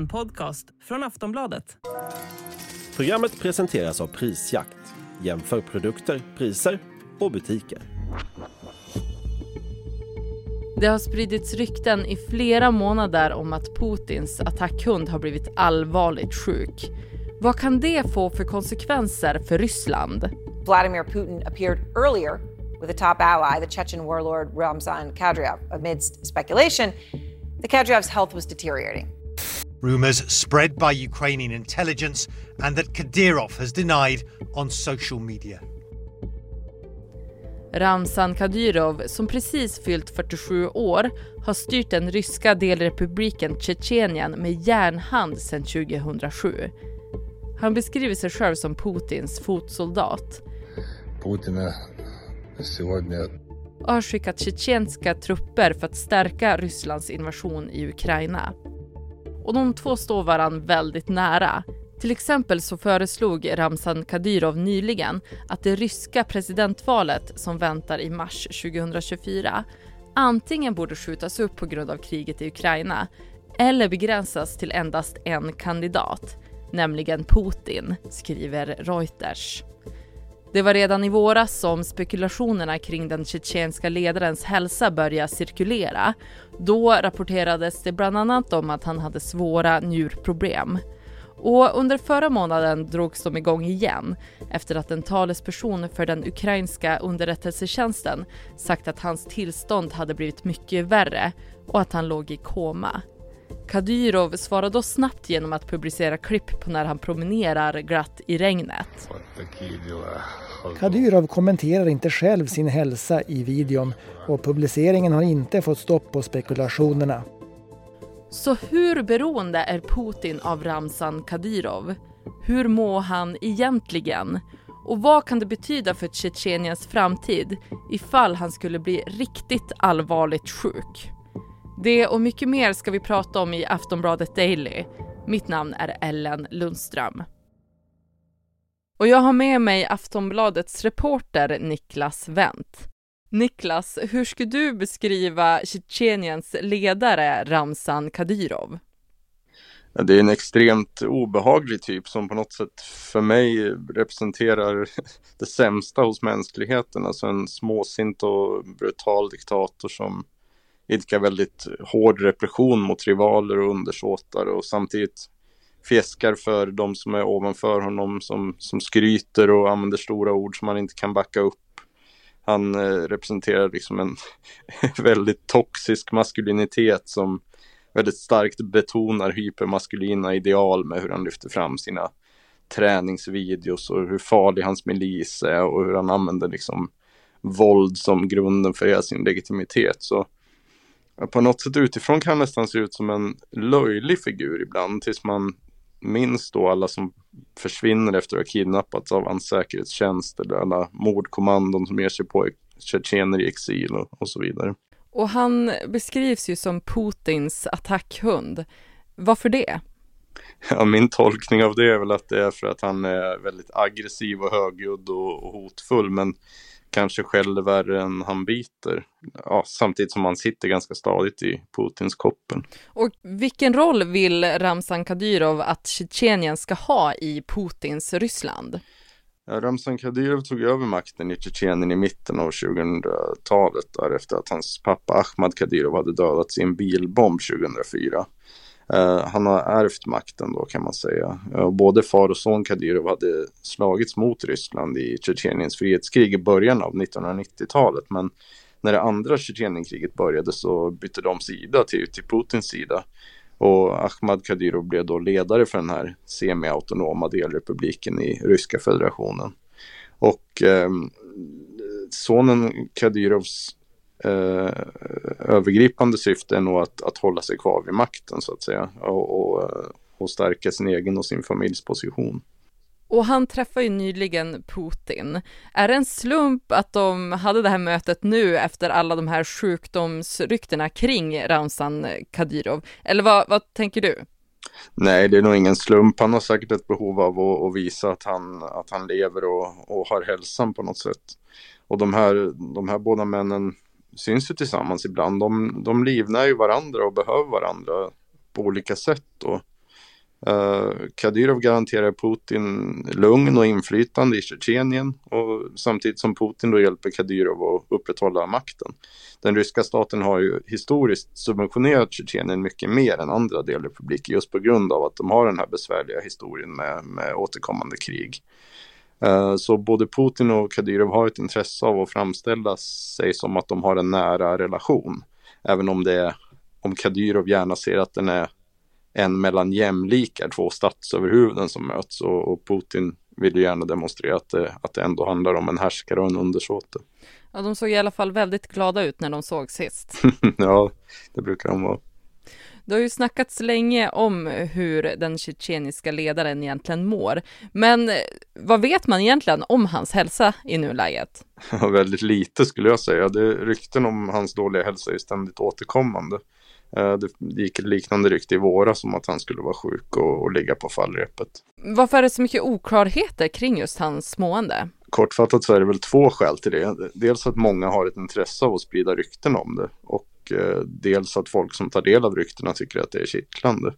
En podcast från Aftonbladet. Programmet presenteras av Prisjakt. Jämför produkter, priser och butiker. Det har spridits rykten i flera månader om att Putins attackhund har blivit allvarligt sjuk. Vad kan det få för konsekvenser för Ryssland? Vladimir Putin appeared earlier with a top ally, the Chechen warlord Ramzan Kadyrov. Amidst speculation, the Kadyrov's health was deteriorating. Rumours spread by Ukrainian intelligence and that Kadyrov has denied on social media. Ramzan Kadyrov, som precis fyllt 47 år, har styrt den ryska delrepubliken Tjetjenien med järnhand sedan 2007. Han beskriver sig själv som Putins fotsoldat. Putin eh, och har skickat tjetjenska trupper för att stärka Rysslands invasion i Ukraina. Och de två står varann väldigt nära. Till exempel så föreslog Ramzan Kadyrov nyligen att det ryska presidentvalet som väntar i mars 2024 antingen borde skjutas upp på grund av kriget i Ukraina eller begränsas till endast en kandidat, nämligen Putin, skriver Reuters. Det var redan i våras som spekulationerna kring den tjetjenska ledarens hälsa började cirkulera. Då rapporterades det bland annat om att han hade svåra njurproblem. Och under förra månaden drogs de igång igen efter att en talesperson för den ukrainska underrättelsetjänsten sagt att hans tillstånd hade blivit mycket värre och att han låg i koma. Kadyrov svarar då snabbt genom att publicera klipp på när han promenerar glatt i regnet. Kadyrov kommenterar inte själv sin hälsa i videon och publiceringen har inte fått stopp på spekulationerna. Så hur beroende är Putin av Ramzan Kadyrov? Hur mår han egentligen? Och vad kan det betyda för Tjetjeniens framtid ifall han skulle bli riktigt allvarligt sjuk? Det och mycket mer ska vi prata om i Aftonbladet Daily. Mitt namn är Ellen Lundström. Och jag har med mig Aftonbladets reporter Niklas Wendt. Niklas, hur skulle du beskriva Tjetjeniens ledare Ramzan Kadyrov? Det är en extremt obehaglig typ som på något sätt för mig representerar det sämsta hos mänskligheten. Alltså en småsint och brutal diktator som idkar väldigt hård repression mot rivaler och undersåtar och samtidigt fjäskar för de som är ovanför honom som, som skryter och använder stora ord som han inte kan backa upp. Han eh, representerar liksom en väldigt toxisk maskulinitet som väldigt starkt betonar hypermaskulina ideal med hur han lyfter fram sina träningsvideos och hur farlig hans milis är och hur han använder liksom våld som grunden för hela sin legitimitet. Så på något sätt utifrån kan nästan se ut som en löjlig figur ibland tills man minns då alla som försvinner efter att ha kidnappats av hans säkerhetstjänst eller alla mordkommandon som ger sig på tjetjener i exil och, och så vidare. Och han beskrivs ju som Putins attackhund. Varför det? Ja, min tolkning av det är väl att det är för att han är väldigt aggressiv och högljudd och, och hotfull, men kanske själv värre än han biter. Ja, samtidigt som han sitter ganska stadigt i Putins koppel. Och vilken roll vill Ramzan Kadyrov att Tjetjenien ska ha i Putins Ryssland? Ja, Ramzan Kadyrov tog över makten i Tjetjenien i mitten av 2000-talet där efter att hans pappa Ahmad Kadyrov hade dödats i en bilbomb 2004. Uh, han har ärvt makten då kan man säga. Uh, både far och son Kadyrov hade slagits mot Ryssland i Tjetjeniens frihetskrig i början av 1990-talet. Men när det andra Tjetjenienkriget började så bytte de sida till, till Putins sida. Och Ahmad Kadyrov blev då ledare för den här semi-autonoma delrepubliken i Ryska federationen. Och eh, sonen Kadyrovs eh, övergripande syfte är nog att, att hålla sig kvar vid makten så att säga och, och, och stärka sin egen och sin familjs position. Och han träffade ju nyligen Putin. Är det en slump att de hade det här mötet nu efter alla de här sjukdomsryktena kring Ramzan Kadyrov? Eller vad, vad tänker du? Nej, det är nog ingen slump. Han har säkert ett behov av att, att visa att han, att han lever och, och har hälsan på något sätt. Och de här, de här båda männen syns ju tillsammans ibland. De, de livnär ju varandra och behöver varandra på olika sätt. Och Uh, Kadyrov garanterar Putin lugn och inflytande i Tjetjenien och samtidigt som Putin då hjälper Kadyrov att upprätthålla makten. Den ryska staten har ju historiskt subventionerat Tjetjenien mycket mer än andra delrepubliker just på grund av att de har den här besvärliga historien med, med återkommande krig. Uh, så både Putin och Kadyrov har ett intresse av att framställa sig som att de har en nära relation. Även om det om Kadyrov gärna ser att den är en mellan jämlikar, två statsöverhuvuden som möts och, och Putin vill ju gärna demonstrera att det, att det ändå handlar om en härskare och en undersåte. Ja, de såg i alla fall väldigt glada ut när de såg sist. ja, det brukar de vara. Det har ju snackats länge om hur den tjetjeniska ledaren egentligen mår. Men vad vet man egentligen om hans hälsa i nuläget? Ja, väldigt lite skulle jag säga. Det, rykten om hans dåliga hälsa är ständigt återkommande. Eh, det gick ett liknande rykte i våras om att han skulle vara sjuk och, och ligga på fallrepet. Varför är det så mycket oklarheter kring just hans mående? Kortfattat så är det väl två skäl till det. Dels att många har ett intresse av att sprida rykten om det och Eh, dels att folk som tar del av ryktena tycker att det är kittlande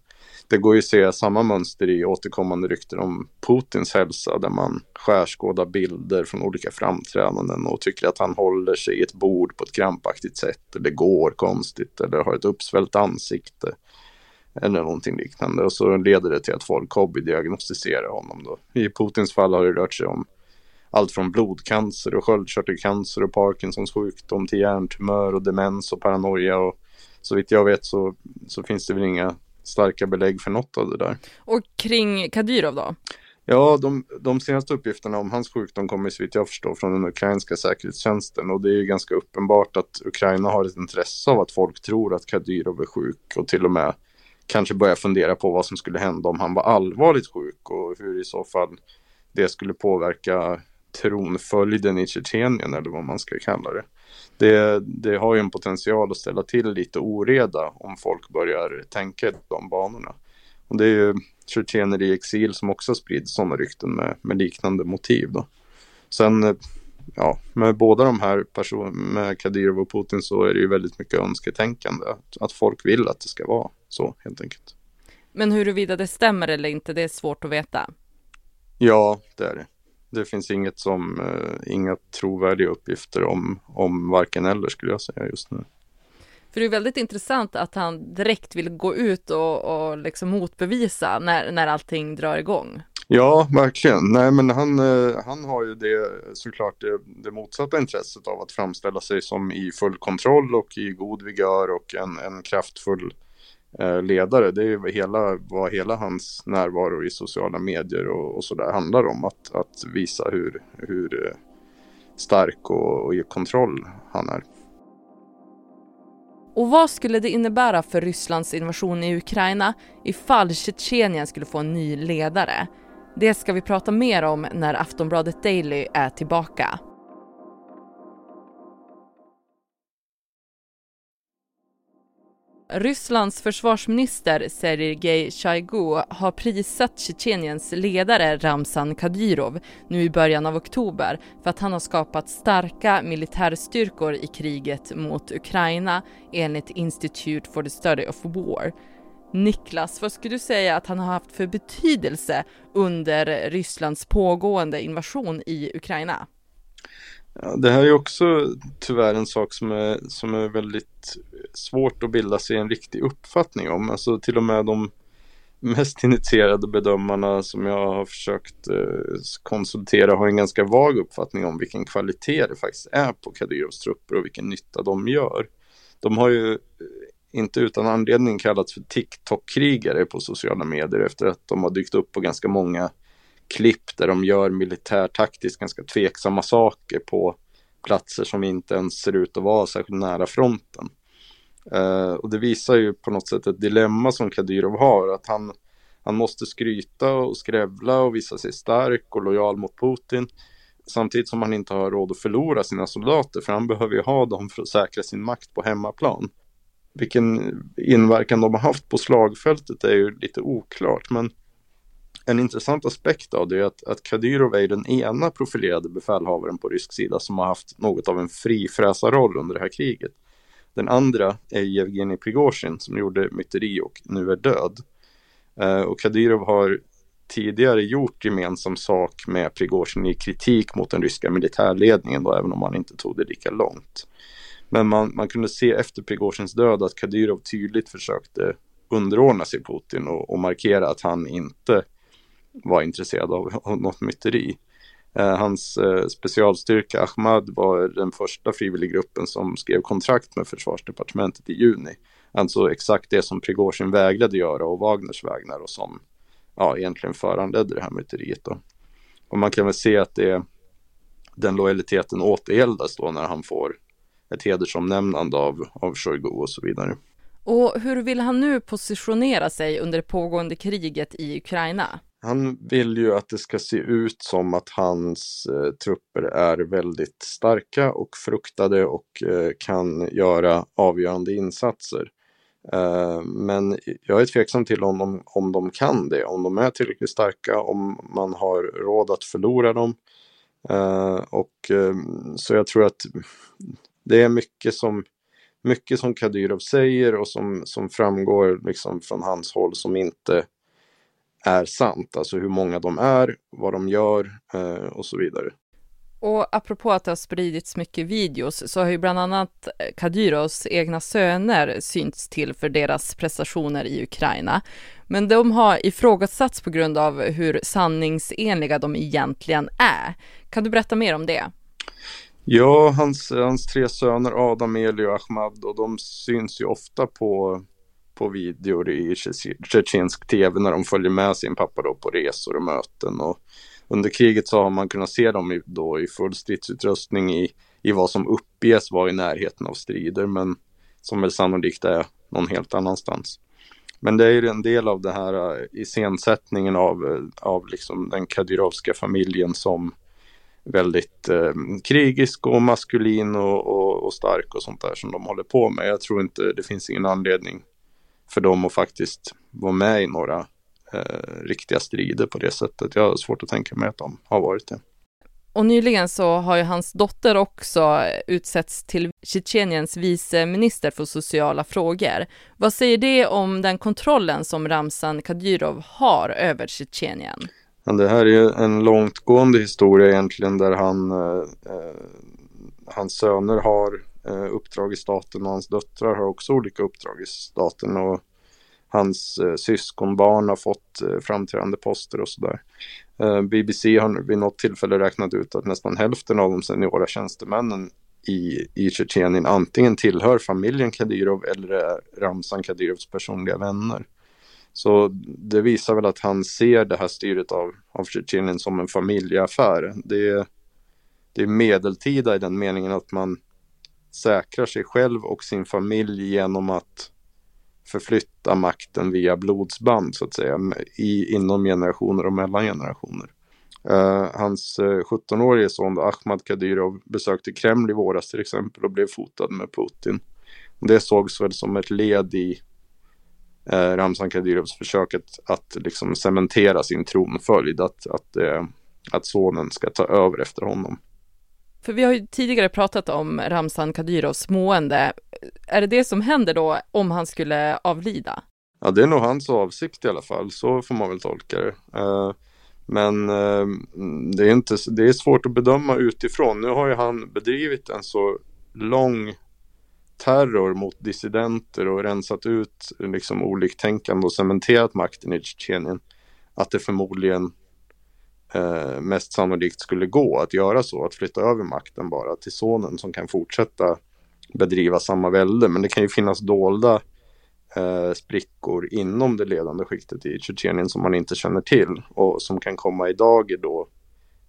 det går ju att se samma mönster i återkommande rykten om Putins hälsa där man skärskådar bilder från olika framträdanden och tycker att han håller sig i ett bord på ett krampaktigt sätt eller går konstigt eller har ett uppsvällt ansikte eller någonting liknande och så leder det till att folk hobbydiagnostiserar honom då. I Putins fall har det rört sig om allt från blodcancer och sköldkörtelcancer och Parkinsons sjukdom till hjärntumör och demens och paranoia och så vitt jag vet så, så finns det väl inga starka belägg för något av det där. Och kring Kadyrov då? Ja, de, de senaste uppgifterna om hans sjukdom kommer så vitt jag förstår från den ukrainska säkerhetstjänsten och det är ju ganska uppenbart att Ukraina har ett intresse av att folk tror att Kadyrov är sjuk och till och med kanske börjar fundera på vad som skulle hända om han var allvarligt sjuk och hur i så fall det skulle påverka tronföljden i Tjetjenien eller vad man ska kalla det det, det har ju en potential att ställa till lite oreda om folk börjar tänka de banorna. Och det är ju tjetjener i exil som också sprider sådana rykten med, med liknande motiv. Då. Sen, ja, med båda de här personerna, med Kadyrov och Putin, så är det ju väldigt mycket önsketänkande. Att, att folk vill att det ska vara så, helt enkelt. Men huruvida det stämmer eller inte, det är svårt att veta. Ja, det är det det finns inget som, eh, inga trovärdiga uppgifter om, om varken eller skulle jag säga just nu. För det är väldigt intressant att han direkt vill gå ut och, och liksom motbevisa när, när allting drar igång. Ja, verkligen. Nej, men han, eh, han har ju det såklart det, det motsatta intresset av att framställa sig som i full kontroll och i god vigör och en, en kraftfull Eh, ledare. Det är hela, vad hela hans närvaro i sociala medier och, och sådär handlar om. Att, att visa hur, hur eh, stark och, och i kontroll han är. Och vad skulle det innebära för Rysslands invasion i Ukraina ifall Tjetjenien skulle få en ny ledare? Det ska vi prata mer om när Aftonbladet Daily är tillbaka. Rysslands försvarsminister Sergej Shoigu har prisat Tjetjeniens ledare Ramzan Kadyrov nu i början av oktober för att han har skapat starka militärstyrkor i kriget mot Ukraina enligt Institute for the Study of War. Niklas, vad skulle du säga att han har haft för betydelse under Rysslands pågående invasion i Ukraina? Ja, det här är också tyvärr en sak som är, som är väldigt svårt att bilda sig en riktig uppfattning om. Alltså till och med de mest initierade bedömarna som jag har försökt eh, konsultera har en ganska vag uppfattning om vilken kvalitet det faktiskt är på Kadyrovs trupper och vilken nytta de gör. De har ju eh, inte utan anledning kallats för TikTok-krigare på sociala medier efter att de har dykt upp på ganska många klipp där de gör militärtaktiskt ganska tveksamma saker på platser som inte ens ser ut att vara särskilt nära fronten. Uh, och det visar ju på något sätt ett dilemma som Kadyrov har, att han, han måste skryta och skrävla och visa sig stark och lojal mot Putin samtidigt som han inte har råd att förlora sina soldater, för han behöver ju ha dem för att säkra sin makt på hemmaplan. Vilken inverkan de har haft på slagfältet är ju lite oklart, men en intressant aspekt av det är att, att Kadyrov är den ena profilerade befälhavaren på rysk sida som har haft något av en frifräsarroll under det här kriget. Den andra är Evgenij Prigozjin som gjorde myteri och nu är död. Eh, och Kadyrov har tidigare gjort gemensam sak med Prigozjin i kritik mot den ryska militärledningen då, även om han inte tog det lika långt. Men man, man kunde se efter Prigozjins död att Kadyrov tydligt försökte underordna sig Putin och, och markera att han inte var intresserad av, av något myteri. Eh, hans eh, specialstyrka Ahmad var den första frivilliggruppen som skrev kontrakt med försvarsdepartementet i juni. Alltså exakt det som Prigozjin vägrade göra och Wagners vägnar och som ja, egentligen föranledde det här myteriet. Då. Och man kan väl se att det, den lojaliteten återgäldas då när han får ett hedersomnämnande av, av Shoigu och så vidare. Och hur vill han nu positionera sig under det pågående kriget i Ukraina? Han vill ju att det ska se ut som att hans eh, trupper är väldigt starka och fruktade och eh, kan göra avgörande insatser. Eh, men jag är tveksam till om de, om de kan det, om de är tillräckligt starka, om man har råd att förlora dem. Eh, och eh, så jag tror att det är mycket som mycket som Kadyrov säger och som, som framgår liksom från hans håll som inte är sant. Alltså hur många de är, vad de gör eh, och så vidare. Och apropå att det har spridits mycket videos så har ju bland annat Kadyrovs egna söner synts till för deras prestationer i Ukraina. Men de har ifrågasatts på grund av hur sanningsenliga de egentligen är. Kan du berätta mer om det? Ja, hans, hans tre söner Adam, Eli och Ahmad och de syns ju ofta på, på videor i tjetjensk tv när de följer med sin pappa då på resor och möten. Och under kriget så har man kunnat se dem i, då i full stridsutrustning i, i vad som uppges vara i närheten av strider men som väl sannolikt är någon helt annanstans. Men det är ju en del av det här eh, iscensättningen av, eh, av liksom den kadyrovska familjen som väldigt eh, krigisk och maskulin och, och, och, stark och sånt där som de håller på med. Jag tror inte det finns ingen anledning för dem att faktiskt vara med i några eh, riktiga strider på det sättet. Jag har svårt att tänka mig att de har varit det. Och nyligen så har ju hans dotter också utsetts till Tjetjeniens viceminister för sociala frågor. Vad säger det om den kontrollen som Ramzan Kadyrov har över Tjetjenien? Ja, det här är en långtgående historia egentligen där han, eh, eh, hans söner har eh, uppdrag i staten och hans döttrar har också olika uppdrag i staten. Och hans eh, syskonbarn har fått eh, framträdande poster och sådär. Eh, BBC har vid något tillfälle räknat ut att nästan hälften av de seniora tjänstemännen i, i Tjetjenien antingen tillhör familjen Kadyrov eller är Ramzan Kadyrovs personliga vänner. Så det visar väl att han ser det här styret av, av Tjetjenien som en familjeaffär. Det, det är medeltida i den meningen att man säkrar sig själv och sin familj genom att förflytta makten via blodsband så att säga i, inom generationer och mellan generationer. Uh, hans eh, uh, 17-årige son Ahmad Kadyrov besökte Kreml i våras till exempel och blev fotad med Putin. Det sågs väl som ett led i uh, Ramzan Kadyrovs försök att, att liksom cementera sin tronföljd, att, att, att sonen ska ta över efter honom. För vi har ju tidigare pratat om Ramzan Kadyrovs mående. Är det det som händer då om han skulle avlida? Ja, det är nog hans avsikt i alla fall. Så får man väl tolka det. Eh, men eh, det, är inte, det är svårt att bedöma utifrån. Nu har ju han bedrivit en så lång terror mot dissidenter och rensat ut liksom oliktänkande och cementerat makten i Tjetjenien. Att det förmodligen eh, mest sannolikt skulle gå att göra så, att flytta över makten bara till sonen som kan fortsätta bedriva samma välde. Men det kan ju finnas dolda eh, sprickor inom det ledande skiktet i Tjetjenien som man inte känner till och som kan komma i dager då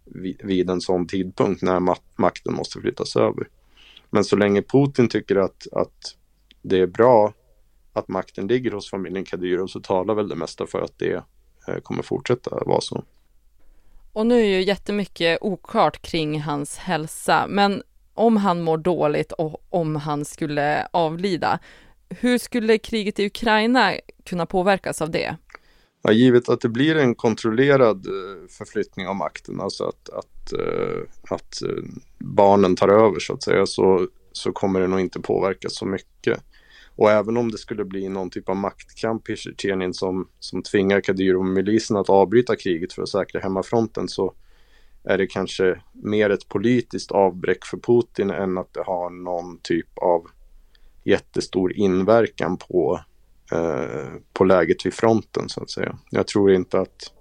vid, vid en sån tidpunkt när ma makten måste flyttas över. Men så länge Putin tycker att, att det är bra att makten ligger hos familjen Kadyrov så talar väl det mesta för att det eh, kommer fortsätta vara så. Och nu är ju jättemycket oklart kring hans hälsa, men om han mår dåligt och om han skulle avlida, hur skulle kriget i Ukraina kunna påverkas av det? Ja, givet att det blir en kontrollerad eh, förflyttning av makten, alltså att, att, eh, att eh, barnen tar över så att säga, så, så kommer det nog inte påverkas så mycket. Och även om det skulle bli någon typ av maktkamp i Tjetjenien som, som tvingar Kadyrov-milisen att avbryta kriget för att säkra hemmafronten så är det kanske mer ett politiskt avbräck för Putin än att det har någon typ av jättestor inverkan på, eh, på läget vid fronten så att säga. Jag tror inte att,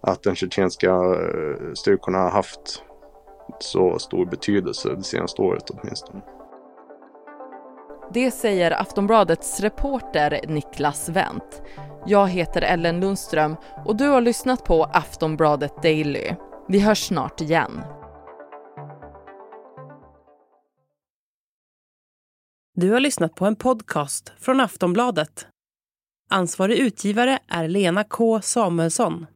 att den tjetjenska eh, styrkorna har haft så stor betydelse det senaste året åtminstone. Det säger Aftonbladets reporter Niklas Wendt. Jag heter Ellen Lundström och du har lyssnat på Aftonbladet Daily. Vi hörs snart igen. Du har lyssnat på en podcast från Aftonbladet. Ansvarig utgivare är Lena K Samuelsson.